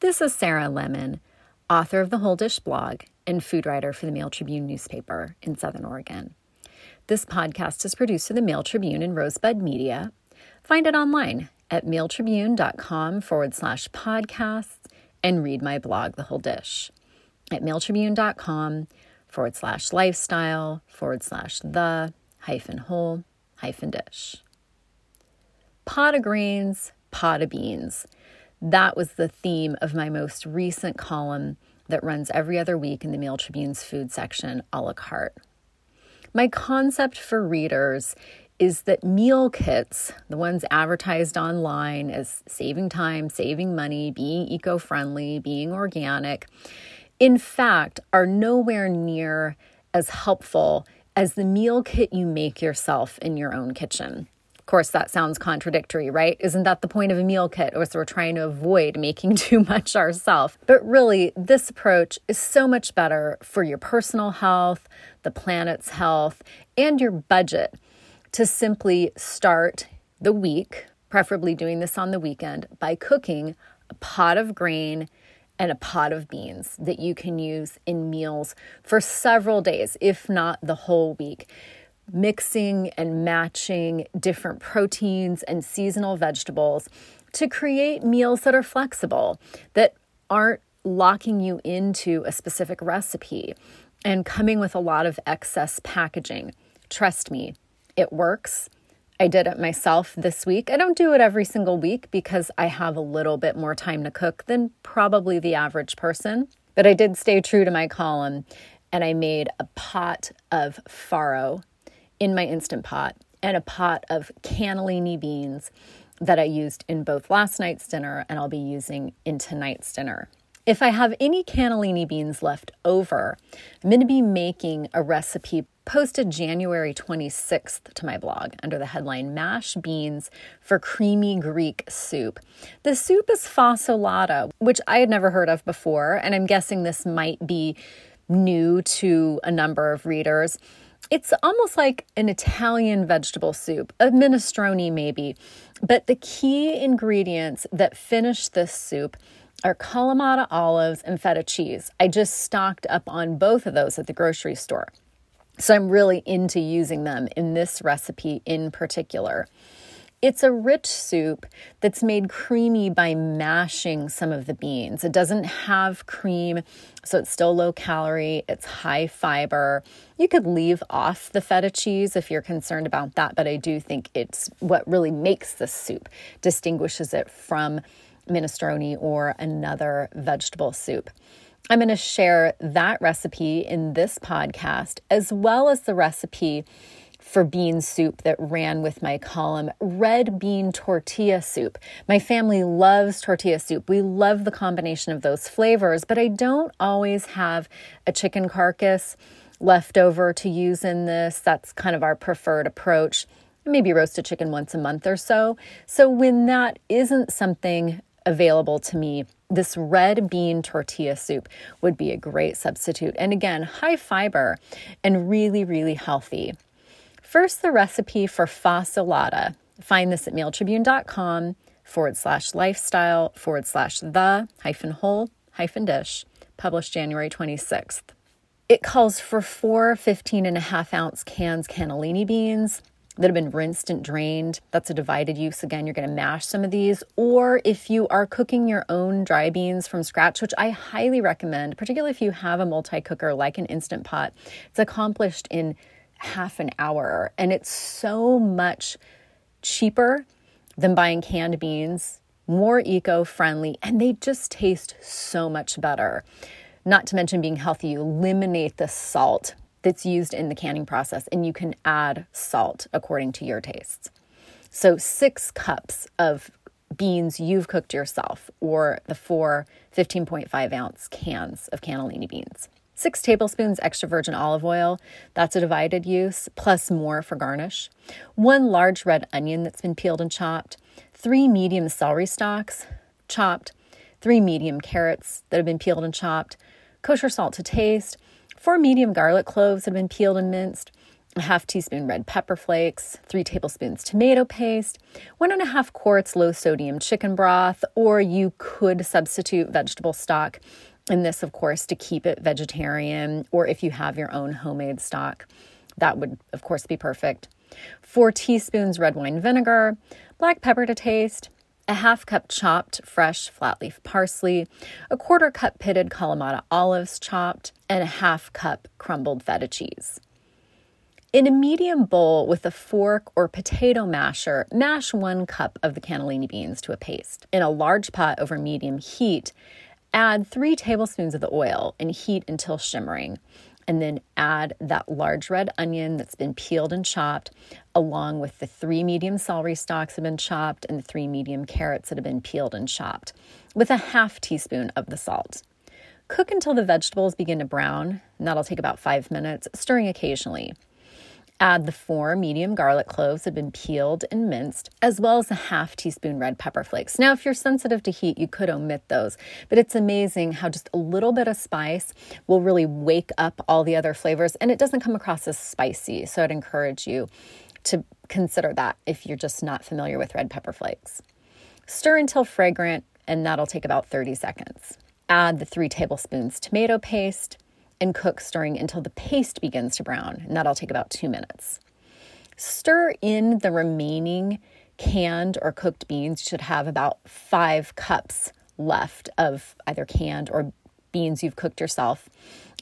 This is Sarah Lemon, author of the Whole Dish blog and food writer for the Mail Tribune newspaper in Southern Oregon. This podcast is produced for the Mail Tribune and Rosebud Media. Find it online at mailtribune.com forward slash podcasts and read my blog, The Whole Dish, at mailtribune.com forward slash lifestyle forward slash the hyphen whole hyphen dish. Pot of greens, pot of beans. That was the theme of my most recent column that runs every other week in the Mail Tribune's food section, a la carte. My concept for readers is that meal kits, the ones advertised online as saving time, saving money, being eco friendly, being organic, in fact, are nowhere near as helpful as the meal kit you make yourself in your own kitchen. Course, that sounds contradictory, right? Isn't that the point of a meal kit? Or so we're trying to avoid making too much ourselves. But really, this approach is so much better for your personal health, the planet's health, and your budget to simply start the week, preferably doing this on the weekend, by cooking a pot of grain and a pot of beans that you can use in meals for several days, if not the whole week. Mixing and matching different proteins and seasonal vegetables to create meals that are flexible, that aren't locking you into a specific recipe and coming with a lot of excess packaging. Trust me, it works. I did it myself this week. I don't do it every single week because I have a little bit more time to cook than probably the average person. But I did stay true to my column and I made a pot of farro in my instant pot and a pot of cannellini beans that I used in both last night's dinner and I'll be using in tonight's dinner. If I have any cannellini beans left over, I'm going to be making a recipe posted January 26th to my blog under the headline Mashed Beans for Creamy Greek Soup. The soup is fasolata, which I had never heard of before, and I'm guessing this might be new to a number of readers. It's almost like an Italian vegetable soup, a minestrone maybe, but the key ingredients that finish this soup are Kalamata olives and feta cheese. I just stocked up on both of those at the grocery store. So I'm really into using them in this recipe in particular. It's a rich soup that's made creamy by mashing some of the beans. It doesn't have cream, so it's still low calorie, it's high fiber. You could leave off the feta cheese if you're concerned about that, but I do think it's what really makes this soup, distinguishes it from minestrone or another vegetable soup. I'm going to share that recipe in this podcast, as well as the recipe for bean soup that ran with my column red bean tortilla soup. My family loves tortilla soup. We love the combination of those flavors, but I don't always have a chicken carcass left over to use in this. That's kind of our preferred approach. Maybe roast a chicken once a month or so. So when that isn't something available to me, this red bean tortilla soup would be a great substitute. And again, high fiber and really, really healthy. First, the recipe for fasolata. Find this at mailtribune.com forward slash lifestyle forward slash the hyphen whole hyphen dish, published January 26th. It calls for four 15 and a half ounce cans cannellini beans, that have been rinsed and drained. That's a divided use. Again, you're going to mash some of these. Or if you are cooking your own dry beans from scratch, which I highly recommend, particularly if you have a multi cooker like an Instant Pot, it's accomplished in half an hour. And it's so much cheaper than buying canned beans, more eco friendly, and they just taste so much better. Not to mention being healthy, you eliminate the salt that's used in the canning process, and you can add salt according to your tastes. So, six cups of beans you've cooked yourself, or the four 15.5 ounce cans of cannellini beans. Six tablespoons extra virgin olive oil, that's a divided use, plus more for garnish. One large red onion that's been peeled and chopped. Three medium celery stalks, chopped. Three medium carrots that have been peeled and chopped. Kosher salt to taste four medium garlic cloves that have been peeled and minced, a half teaspoon red pepper flakes, three tablespoons tomato paste, one and a half quarts low sodium chicken broth, or you could substitute vegetable stock in this, of course, to keep it vegetarian, or if you have your own homemade stock, that would, of course, be perfect. Four teaspoons red wine vinegar, black pepper to taste, a half cup chopped fresh flat leaf parsley, a quarter cup pitted Kalamata olives chopped, and a half cup crumbled feta cheese. In a medium bowl with a fork or potato masher, mash one cup of the cannellini beans to a paste. In a large pot over medium heat, add three tablespoons of the oil and heat until shimmering. And then add that large red onion that's been peeled and chopped, along with the three medium celery stalks that have been chopped and the three medium carrots that have been peeled and chopped, with a half teaspoon of the salt. Cook until the vegetables begin to brown, and that'll take about five minutes, stirring occasionally. Add the four medium garlic cloves that have been peeled and minced, as well as a half teaspoon red pepper flakes. Now, if you're sensitive to heat, you could omit those, but it's amazing how just a little bit of spice will really wake up all the other flavors and it doesn't come across as spicy. So I'd encourage you to consider that if you're just not familiar with red pepper flakes. Stir until fragrant, and that'll take about 30 seconds. Add the three tablespoons tomato paste and cook stirring until the paste begins to brown, and that'll take about two minutes. Stir in the remaining canned or cooked beans. You should have about five cups left of either canned or beans you've cooked yourself,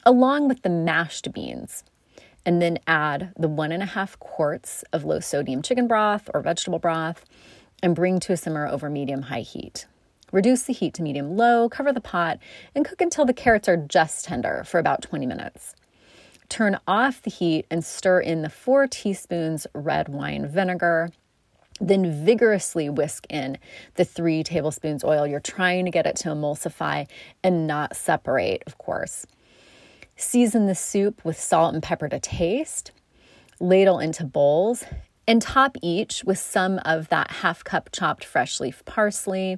along with the mashed beans. And then add the one and a half quarts of low sodium chicken broth or vegetable broth and bring to a simmer over medium high heat. Reduce the heat to medium low, cover the pot, and cook until the carrots are just tender for about 20 minutes. Turn off the heat and stir in the four teaspoons red wine vinegar. Then vigorously whisk in the three tablespoons oil. You're trying to get it to emulsify and not separate, of course. Season the soup with salt and pepper to taste. Ladle into bowls and top each with some of that half cup chopped fresh leaf parsley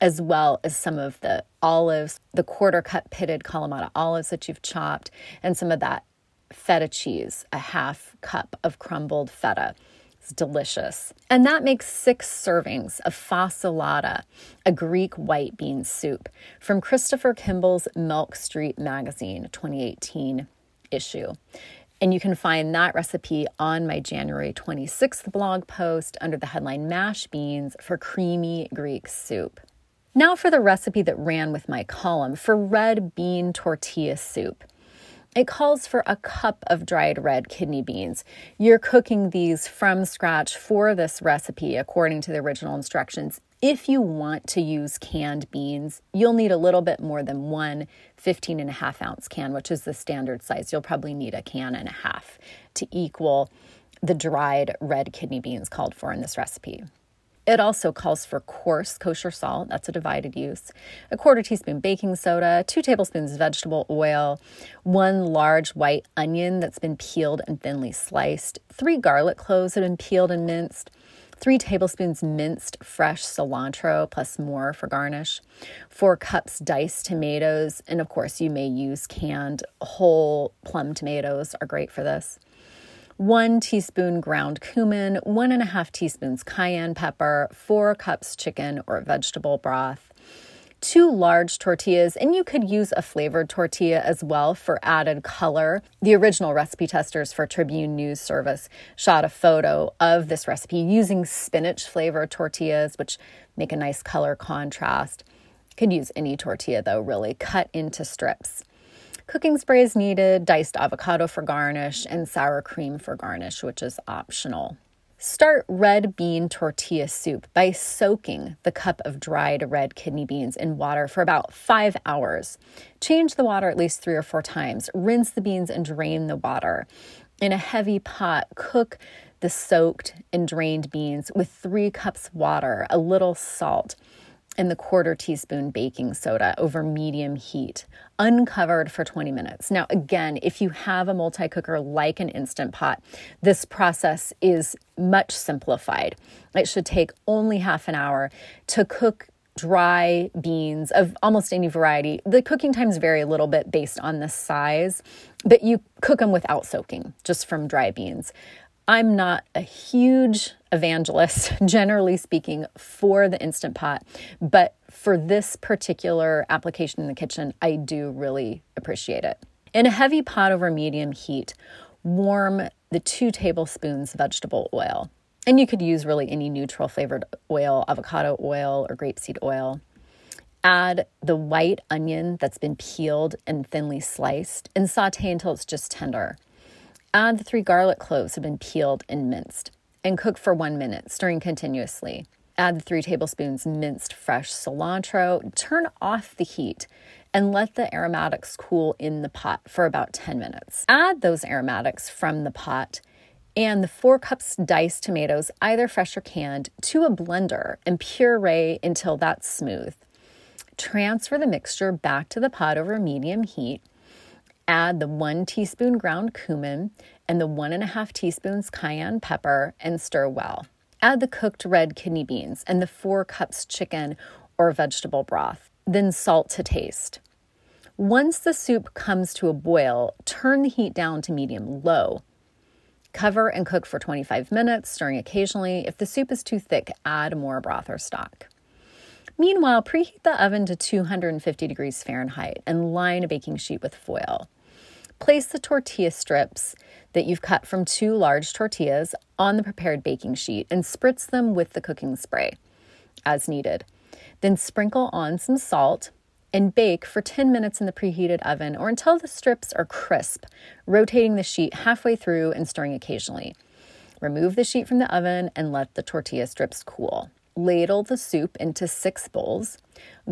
as well as some of the olives, the quarter cup pitted Kalamata olives that you've chopped, and some of that feta cheese, a half cup of crumbled feta. It's delicious. And that makes six servings of fasolata, a Greek white bean soup, from Christopher Kimball's Milk Street Magazine 2018 issue. And you can find that recipe on my January 26th blog post under the headline Mash Beans for Creamy Greek Soup. Now for the recipe that ran with my column for red bean tortilla soup. It calls for a cup of dried red kidney beans. You're cooking these from scratch for this recipe according to the original instructions. If you want to use canned beans, you'll need a little bit more than one 15 and a half ounce can, which is the standard size. You'll probably need a can and a half to equal the dried red kidney beans called for in this recipe. It also calls for coarse kosher salt, that's a divided use, a quarter teaspoon baking soda, two tablespoons vegetable oil, one large white onion that's been peeled and thinly sliced, three garlic cloves that have been peeled and minced, three tablespoons minced fresh cilantro plus more for garnish, four cups diced tomatoes, and of course, you may use canned whole plum tomatoes, are great for this one teaspoon ground cumin, one and a half teaspoons cayenne pepper, four cups chicken or vegetable broth, two large tortillas, and you could use a flavored tortilla as well for added color. The original recipe testers for Tribune News Service shot a photo of this recipe using spinach flavored tortillas, which make a nice color contrast. Could use any tortilla though, really, cut into strips. Cooking spray is needed, diced avocado for garnish, and sour cream for garnish, which is optional. Start red bean tortilla soup by soaking the cup of dried red kidney beans in water for about five hours. Change the water at least three or four times. Rinse the beans and drain the water. In a heavy pot, cook the soaked and drained beans with three cups water, a little salt, and the quarter teaspoon baking soda over medium heat, uncovered for 20 minutes. Now, again, if you have a multi cooker like an Instant Pot, this process is much simplified. It should take only half an hour to cook dry beans of almost any variety. The cooking times vary a little bit based on the size, but you cook them without soaking, just from dry beans. I'm not a huge evangelist, generally speaking, for the Instant Pot, but for this particular application in the kitchen, I do really appreciate it. In a heavy pot over medium heat, warm the two tablespoons vegetable oil. And you could use really any neutral flavored oil, avocado oil, or grapeseed oil. Add the white onion that's been peeled and thinly sliced and saute until it's just tender. Add the three garlic cloves have been peeled and minced and cook for one minute, stirring continuously. Add the three tablespoons minced fresh cilantro. Turn off the heat and let the aromatics cool in the pot for about 10 minutes. Add those aromatics from the pot and the four cups diced tomatoes, either fresh or canned, to a blender and puree until that's smooth. Transfer the mixture back to the pot over medium heat. Add the one teaspoon ground cumin and the one and a half teaspoons cayenne pepper and stir well. Add the cooked red kidney beans and the four cups chicken or vegetable broth. Then salt to taste. Once the soup comes to a boil, turn the heat down to medium low Cover and cook for 25 minutes, stirring occasionally. If the soup is too thick, add more broth or stock. Meanwhile, preheat the oven to 250 degrees Fahrenheit and line a baking sheet with foil. Place the tortilla strips that you've cut from two large tortillas on the prepared baking sheet and spritz them with the cooking spray as needed. Then sprinkle on some salt, and bake for 10 minutes in the preheated oven or until the strips are crisp, rotating the sheet halfway through and stirring occasionally. Remove the sheet from the oven and let the tortilla strips cool. Ladle the soup into six bowls.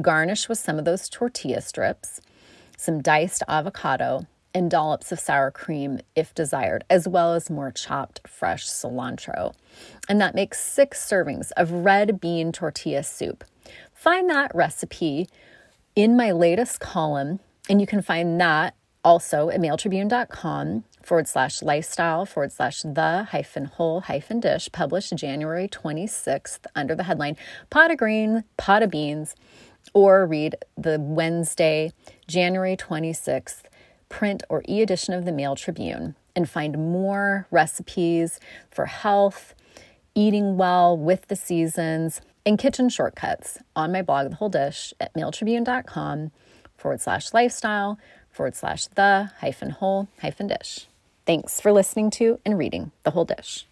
Garnish with some of those tortilla strips, some diced avocado, and dollops of sour cream if desired, as well as more chopped fresh cilantro. And that makes six servings of red bean tortilla soup. Find that recipe in my latest column, and you can find that also at mailtribune.com forward slash lifestyle forward slash the hyphen whole hyphen dish, published January 26th under the headline Pot of Green, Pot of Beans, or read the Wednesday, January 26th print or e edition of the Mail Tribune and find more recipes for health, eating well with the seasons, and kitchen shortcuts on my blog, The Whole Dish, at mailtribune.com forward slash lifestyle forward slash the hyphen whole hyphen dish. Thanks for listening to and reading The Whole Dish.